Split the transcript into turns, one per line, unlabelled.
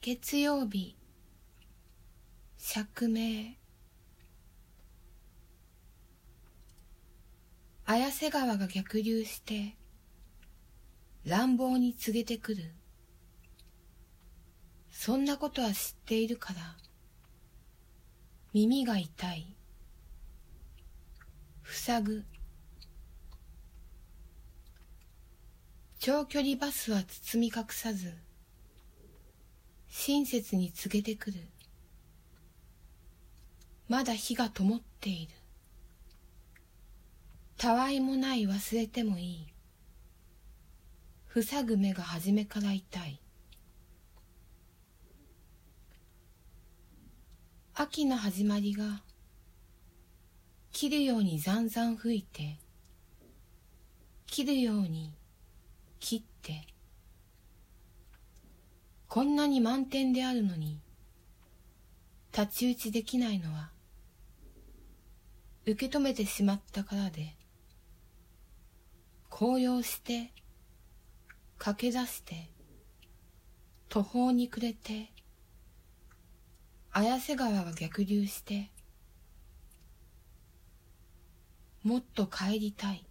月曜日釈明。綾瀬川が逆流して乱暴に告げてくる。そんなことは知っているから耳が痛い。塞ぐ。長距離バスは包み隠さず親切に告げてくる。まだ火が灯っている。たわいもない忘れてもいい。塞ぐ目が初めから痛い。秋の始まりが切るようにざんざん吹いて切るように切ってこんなに満点であるのに太刀打ちできないのは受け止めてしまったからで高揚して駆け出して途方に暮れて綾瀬川が逆流してもっと帰りたい。